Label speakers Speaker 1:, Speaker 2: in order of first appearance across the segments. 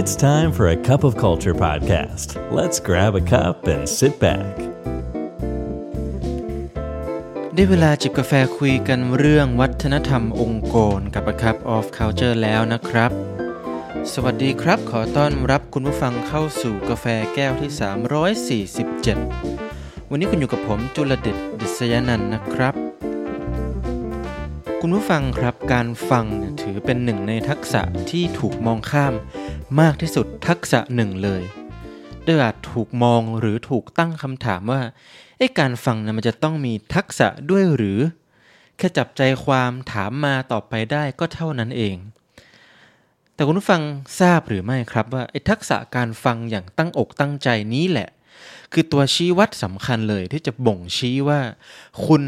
Speaker 1: It's time for a cup of culture podcast. Let's grab a cup and sit back.
Speaker 2: ได้เวลาจิบกาแฟคุยกันเรื่องวัฒนธรรมองค์กรกับ A Cup of Culture แล้วนะครับ สวัสดีครับ ขอต้อนรับคุณผู้ฟังเข้าสู่กาแฟแก้วที่ 347 วันนี้คุณอยู่กับผมจุลเดชดิษยานันท์นะครับ คุณผู้ฟังครับการฟังเนี่ยถือเป็นหนึ่งในทักษะที่ถูกมองข้าม มากที่สุดทักษะหนึ่งเลยโดยอาจถูกมองหรือถูกตั้งคำถามว่าไอ้การฟังนะมันจะต้องมีทักษะด้วยหรือ แค่จับใจความถามมาตอบไปได้ก็เท่านั้นเอง แต่คุณผู้ฟังทราบหรือไม่ครับว่าไอ้ทักษะการฟังอย่างตั้งอกตั้งใจนี้แหละ คือตัวชี้วัดสำคัญเลยที่จะบ่งชี้ว่า คุณ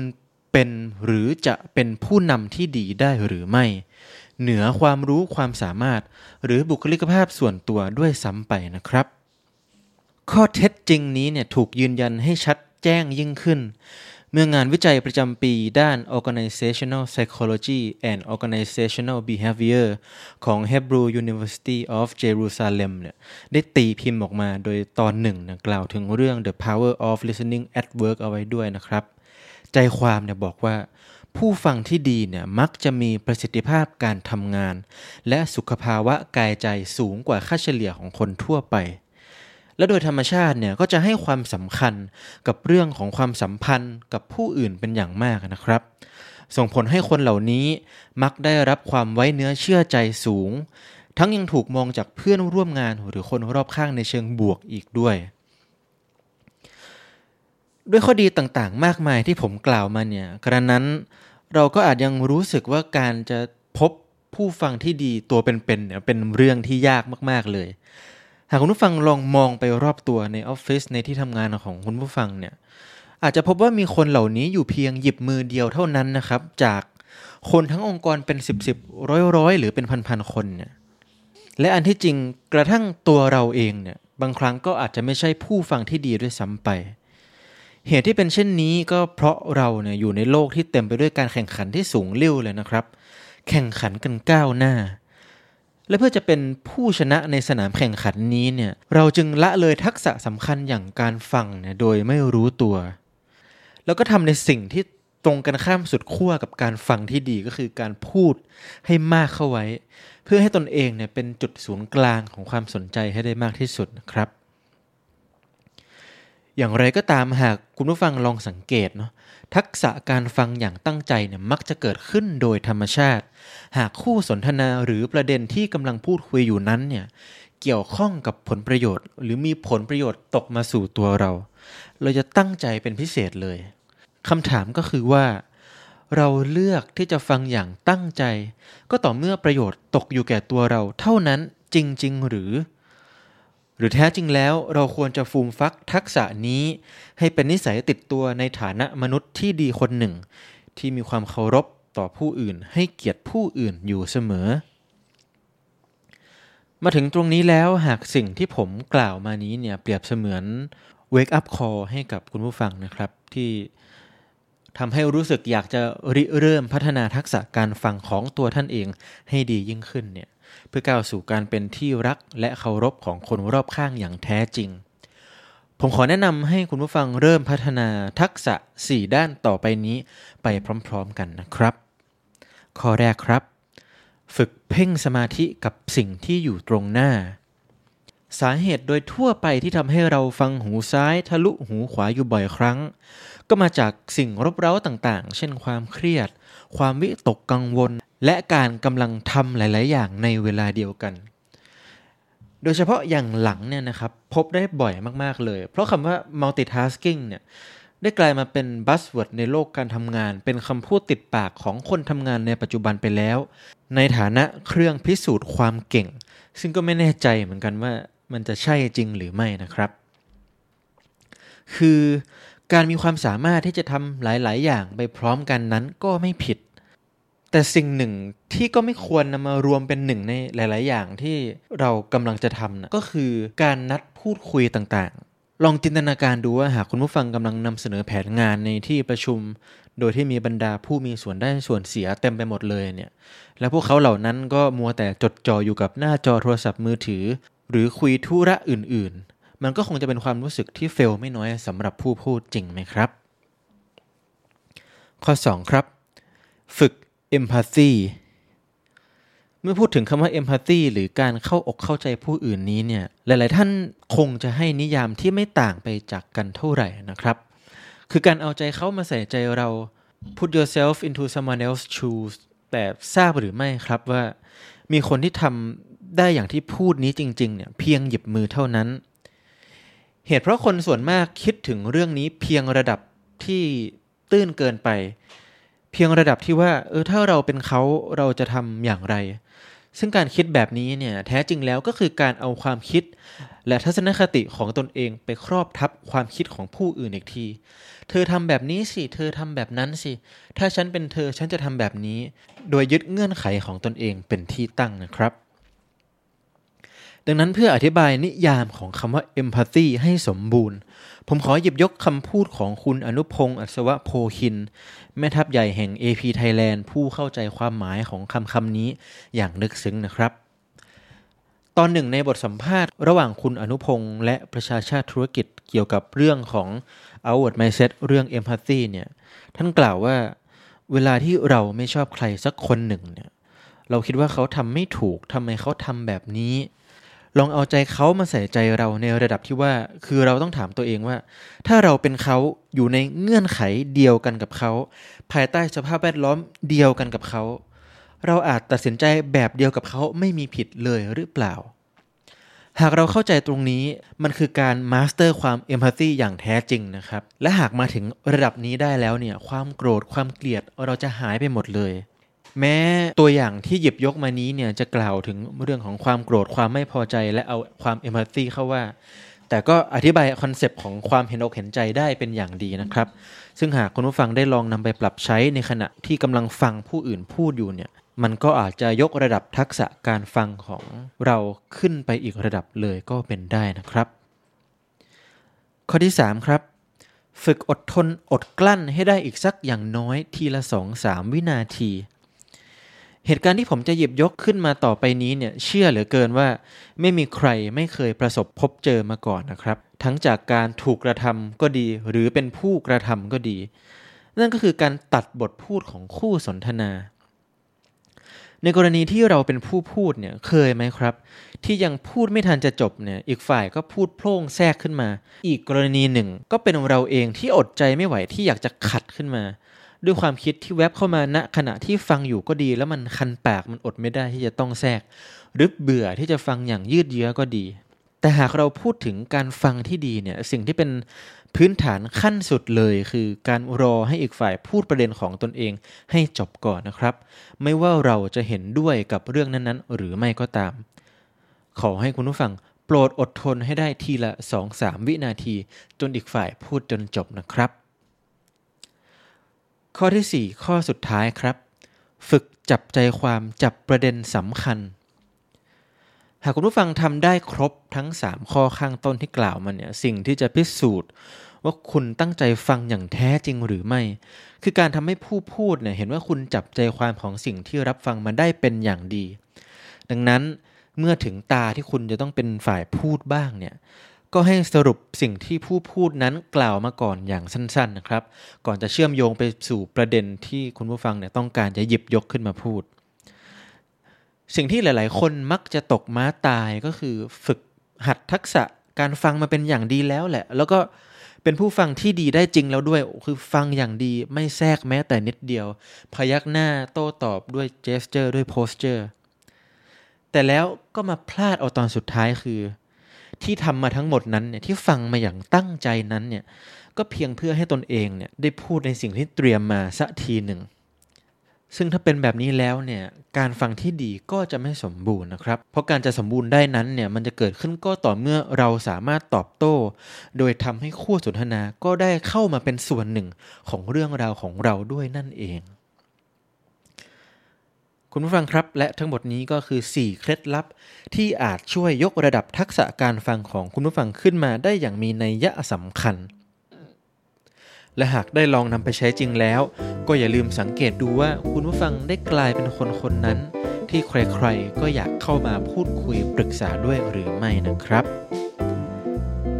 Speaker 2: เป็นหรือจะเป็นผู้นำที่ดีได้หรือไม่ เหนือความรู้ความสามารถ หรือบุคลิกภาพส่วนตัวด้วยซ้ำไปนะครับ ข้อเท็จจริงนี้เนี่ยถูกยืนยันให้ชัดแจ้งยิ่งขึ้น เมื่องานวิจัยประจำปีด้าน Organizational Psychology and Organizational Behavior ของ Hebrew University of Jerusalem เนี่ยได้ตีพิมพ์ออกมาโดยตอนหนึ่งนะกล่าวถึงเรื่อง The Power of Listening at Work เอาไว้ด้วยนะครับ ใจความเนี่ยบอกว่า ผู้ฟังที่ดีเนี่ยมักจะมีประสิทธิภาพการทำงาน และสุขภาวะกายใจสูงกว่าค่าเฉลี่ยของคนทั่วไป และโดยธรรมชาติเนี่ยก็จะให้ความสำคัญกับเรื่องของความสัมพันธ์กับผู้อื่นเป็นอย่างมากนะครับส่งผลให้คนเหล่านี้มักได้รับความไว้เนื้อเชื่อใจสูง ทั้งยังถูกมองจากเพื่อนร่วมงานหรือคนรอบข้างในเชิงบวกอีกด้วย ด้วยข้อดีต่างๆ มากมายที่ผมกล่าวมาเนี่ยกระนั้นเราก็อาจยังรู้สึกว่าการจะพบผู้ฟังที่ดีตัวเป็นๆเนี่ยเป็นเรื่องที่ยากมากๆเลย หากคุณผู้ฟังลองมองไปรอบตัวในออฟฟิศในที่ทำงานของคุณผู้ฟังเนี่ยอาจจะพบว่ามีคนเหล่านี้อยู่เพียงหยิบมือเดียวเท่านั้นนะครับ จากคนทั้งองค์กรเป็นสิบสิบร้อยร้อยหรือเป็นพันพันคนเนี่ยและอันที่จริงกระทั่งตัวเราเองเนี่ยบางครั้งก็อาจจะไม่ใช่ผู้ฟังที่ดีด้วยซ้ำไป เหตุที่เป็นเช่นนี้ก็เพราะเราเนี่ยอยู่ในโลกที่เต็มไปด้วยการแข่งขันที่สูงเลี้ยวเลยนะครับ แข่งขันกันก้าวหน้า และเพื่อจะเป็นผู้ชนะในสนามแข่งขันนี้เนี่ยเราจึงละเลยทักษะสำคัญอย่างการฟังเนี่ยโดยไม่รู้ตัว แล้วก็ทำในสิ่งที่ตรงกันข้ามสุดขั้วกับการฟังที่ดีก็คือการพูดให้มากเข้าไว้ เพื่อให้ตนเองเนี่ยเป็นจุดศูนย์กลางของความสนใจให้ได้มากที่สุดนะครับ อย่างไรก็ตามหากคุณผู้ฟังลองสังเกตเนาะทักษะการฟังอย่างตั้งใจเนี่ยมักจะเกิดขึ้นโดยธรรมชาติ หากคู่สนทนาหรือประเด็นที่กำลังพูดคุยอยู่นั้นเนี่ยเกี่ยวข้องกับผลประโยชน์ หรือมีผลประโยชน์ตกมาสู่ตัวเรา เราจะตั้งใจเป็นพิเศษเลยคำถามก็คือว่า เราเลือกที่จะฟังอย่างตั้งใจ ก็ต่อเมื่อประโยชน์ตกอยู่แก่ตัวเราเท่านั้นจริง ๆ หรือ หรือแท้จริงแล้วเราควรจะฟูมฟักทักษะนี้ ให้เป็นนิสัยติดตัวในฐานะมนุษย์ที่ดีคนหนึ่ง ที่มีความเคารพต่อผู้อื่น ให้เกียรติผู้อื่นอยู่เสมอ มาถึงตรงนี้แล้วหากสิ่งที่ผมกล่าวมานี้เนี่ยเปรียบเสมือน wake up call ให้กับคุณผู้ฟังนะครับที่ทำให้รู้สึกอยากจะริเริ่มพัฒนาทักษะการฟังของตัวท่านเองให้ดียิ่งขึ้นเนี่ย เพื่อก้าวสู่การเป็นที่รักและเคารพของคนรอบข้างอย่างแท้จริง ผมขอแนะนำให้คุณผู้ฟังเริ่มพัฒนาทักษะ 4 ด้านต่อไปนี้ไปพร้อมๆกันนะครับ ข้อแรกครับ ฝึกเพ่งสมาธิกับสิ่งที่อยู่ตรงหน้า สาเหตุโดยทั่วไปที่ทำให้เราฟังหูซ้ายทะลุหูขวาอยู่บ่อยครั้ง ก็มาจากสิ่งรบเร้าต่างๆ เช่นความเครียด ความวิตกกังวล และการกำลังทำหลาย ๆ อย่างในเวลาเดียวกัน โดยเฉพาะอย่างหลังเนี่ยนะครับพบได้บ่อยมาก ๆ เลย เพราะคำว่า multitasking เนี่ยได้กลายมาเป็นบัสเวิร์ดในโลกการทำงาน เป็นคำพูดติดปากของคนทำงานในปัจจุบันไปแล้ว ในฐานะเครื่องพิสูจน์ความเก่ง ซึ่งก็ไม่แน่ใจเหมือนกันว่ามันจะใช่จริงหรือไม่นะครับ คือการมีความสามารถที่จะทำหลาย ๆ อย่างไปพร้อมกันนั้นก็ไม่ผิด แต่สิ่งหนึ่งที่ก็ไม่ควรนำมารวมเป็นหนึ่งในหลาย ๆ อย่างที่เรากำลังจะทำนะก็คือการนัดพูดคุยต่างๆ ลองจินตนาการดูว่าหากคุณผู้ฟังกำลังนำเสนอแผนงานในที่ประชุม โดยที่มีบรรดาผู้มีส่วนได้ส่วนเสียเต็มไปหมดเลยเนี่ยและพวกเขาเหล่านั้นก็มัวแต่จดจ่ออยู่กับหน้าจอโทรศัพท์มือถือ หรือคุยธุระอื่น ๆ มันก็คงจะเป็นความรู้สึกที่เฟลไม่น้อยสำหรับผู้พูดจริงไหมครับ ข้อ 2 ครับ ฝึก empathy เมื่อพูดถึงคำว่า empathy หรือการเข้าอกเข้าใจผู้อื่นนี้เนี่ย หลาย ๆ ท่านคงจะให้นิยามที่ไม่ต่างไปจากกันเท่าไหร่นะครับ คือการเอาใจเขามาใส่ใจเรา put yourself into someone else's shoes แต่ทราบหรือไม่ครับว่า มีคนที่ทำได้อย่างที่พูดนี้จริง ๆ เนี่ยเพียงหยิบมือเท่านั้น เหตุเพราะคนส่วนมากคิดถึงเรื่องนี้เพียงระดับที่ตื้นเกินไป เพียงระดับที่ว่า เออถ้าเราเป็นเขาเราจะทำอย่างไร ซึ่งการคิดแบบนี้เนี่ยแท้จริงแล้วก็คือการเอาความคิด และทัศนคติของตนเองไปครอบทับความคิดของผู้อื่นอีกที เธอทำแบบนี้สิ เธอทำแบบนั้นสิ ถ้าฉันเป็นเธอฉันจะทำแบบนี้ โดยยึดเงื่อนไขของตนเองเป็นที่ตั้งนะครับ ดังนั้นเพื่ออธิบายนิยามของคำว่า empathy ให้สมบูรณ์ ผมขอหยิบยกคำพูดของคุณอนุพงศ์อัศวะโพคิน แม่ทัพใหญ่แห่ง AP Thailand ผู้เข้าใจความหมายของคำคำนี้อย่างลึกซึ้งนะครับ ตอนหนึ่งในบทสัมภาษณ์ระหว่างคุณอนุพงศ์และประชาชาติธุรกิจเกี่ยวกับเรื่องของ outward mindset เรื่อง empathy เนี่ยท่านกล่าวว่าเวลาที่เราไม่ชอบใครสักคนหนึ่งเนี่ยเราคิดว่าเขาทำไม่ถูกทำไมเขาทำแบบนี้ ลองเอาใจเขามาใส่ใจเราในระดับที่ว่า คือเราต้องถามตัวเองว่า ถ้าเราเป็นเขาอยู่ในเงื่อนไขเดียวกันกับเขา ภายใต้สภาพแวดล้อมเดียวกันกับเขา เราอาจตัดสินใจแบบเดียวกับเขาไม่มีผิดเลยหรือเปล่า หากเราเข้าใจตรงนี้มันคือการ master ความ empathy อย่างแท้จริงนะครับ และหากมาถึงระดับนี้ได้แล้วเนี่ย ความโกรธความเกลียดเราจะหายไปหมดเลย แม้ตัวอย่างที่หยิบยกมานี้เนี่ยจะกล่าวถึงเรื่องของความโกรธความไม่พอใจและเอาความ empathy เข้าว่า แต่ก็อธิบาย concept ของความเห็นอกเห็นใจได้เป็นอย่างดีนะครับ ซึ่งหากคุณผู้ฟังได้ลองนำไปปรับใช้ในขณะที่กำลังฟังผู้อื่นพูดอยู่เนี่ยมันก็อาจจะยกระดับทักษะการฟังของเราขึ้นไปอีกระดับเลยก็เป็นได้นะครับ ข้อที่ 3 ครับ ฝึกอดทนอดกลั้นให้ได้อีกสักอย่างน้อยทีละ 2-3 วินาที เหตุการณ์ที่ผมจะหยิบยกขึ้นมาต่อไปนี้เนี่ยเชื่อเหลือเกินว่า ไม่มีใครไม่เคยประสบพบเจอมาก่อนนะครับ ทั้งจากการถูกกระทำก็ดี หรือเป็นผู้กระทำก็ดี นั่นก็คือการตัดบทพูดของคู่สนทนา ในกรณีที่เราเป็นผู้พูดเนี่ยเคยไหมครับ ที่ยังพูดไม่ทันจะจบเนี่ยอีกฝ่ายก็พูดโพล่งแทรกขึ้นมา อีกกรณีหนึ่ง ก็เป็นเราเองที่อดใจไม่ไหวที่อยากจะขัดขึ้นมา ด้วยความคิดที่แวบเข้ามาณขณะที่ฟังอยู่ก็ดี แล้วมันคันปากมันอดไม่ได้ที่จะต้องแทรก หรือเบื่อที่จะฟังอย่างยืดเยื้อก็ดี แต่หากเราพูดถึงการฟังที่ดีเนี่ยสิ่งที่เป็นพื้นฐานขั้นสุดเลย คือการรอให้อีกฝ่ายพูดประเด็นของตนเองให้จบก่อนนะครับ ไม่ว่าเราจะเห็นด้วยกับเรื่องนั้นๆ หรือไม่ก็ตาม ขอให้คุณผู้ฟังโปรดอดทนให้ได้ทีละ 2-3 วินาที จนอีกฝ่ายพูดจนจบนะครับ ข้อที่ 4 ข้อสุดท้ายครับ ฝึกจับใจความจับประเด็นสำคัญ หากคุณผู้ฟังทำได้ครบทั้ง 3 ข้อข้างต้นที่กล่าวมาเนี่ยสิ่งที่จะพิสูจน์ ว่าคุณตั้งใจฟังอย่างแท้จริงหรือไม่ คือการทำให้ผู้พูดเนี่ยเห็นว่าคุณจับใจความของสิ่งที่รับฟังมาได้เป็นอย่างดี ดังนั้นเมื่อถึงตาที่คุณจะต้องเป็นฝ่ายพูดบ้างเนี่ย ก็ให้สรุปสิ่งที่ผู้พูดนั้นกล่าวมาก่อนอย่างสั้นๆนะครับ ก่อนจะเชื่อมโยงไปสู่ประเด็นที่คุณผู้ฟังเนี่ยต้องการจะหยิบยกขึ้นมาพูด สิ่งที่หลายๆ คนมักจะตกม้าตายก็คือฝึกหัดทักษะการฟังมาเป็นอย่างดีแล้วแหละ แล้วก็เป็นผู้ฟังที่ดีได้จริงแล้วด้วย คือฟังอย่างดีไม่แทรกแม้แต่นิดเดียว พยักหน้าโต้ตอบด้วยเจสเจอร์ด้วยโพสเจอร์แต่แล้วก็มาพลาดเอาตอนสุดท้ายคือ ที่ทำมาทั้งหมดนั้นเนี่ยที่ฟังมาอย่างตั้งใจนั้นเนี่ยก็เพียงเพื่อให้ตนเองเนี่ยได้พูดในสิ่งที่เตรียมมาสักทีหนึ่ง ซึ่งถ้าเป็นแบบนี้แล้วเนี่ยการฟังที่ดีก็จะไม่สมบูรณ์นะครับ เพราะการจะสมบูรณ์ได้นั้นเนี่ยมันจะเกิดขึ้นก็ต่อเมื่อเราสามารถตอบโต้ โดยทำให้คู่สนทนาก็ได้เข้ามาเป็นส่วนหนึ่งของเรื่องราวของเราด้วยนั่นเอง คุณผู้ฟังครับ และทั้งหมดนี้ก็คือ 4 เคล็ดลับ ที่อาจช่วยยกระดับทักษะการฟังของคุณผู้ฟังขึ้นมาได้อย่างมีนัยยะสำคัญ และหากได้ลองนำไปใช้จริงแล้ว ก็อย่าลืมสังเกตดูว่าคุณผู้ฟังได้กลายเป็นคนคนนั้น ที่ใครๆ ก็อยากเข้ามาพูดคุยปรึกษาด้วยหรือไม่นะครับ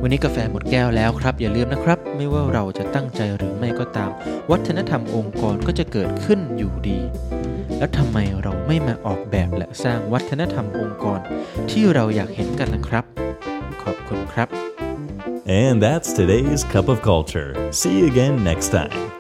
Speaker 2: วันนี้กาแฟหมดแก้วแล้วครับ อย่าลืมนะครับ ไม่ว่าเราจะตั้งใจหรือไม่ก็ตาม วัฒนธรรมองค์กรก็จะเกิดขึ้นอยู่ดี แล้วทำไมเราไม่มาออกแบบและสร้างวัฒนธรรมองค์กร ที่เราอยากเห็นกันนะครับ ขอบคุณครับ
Speaker 1: And that's today's Cup of Culture. See you again next time.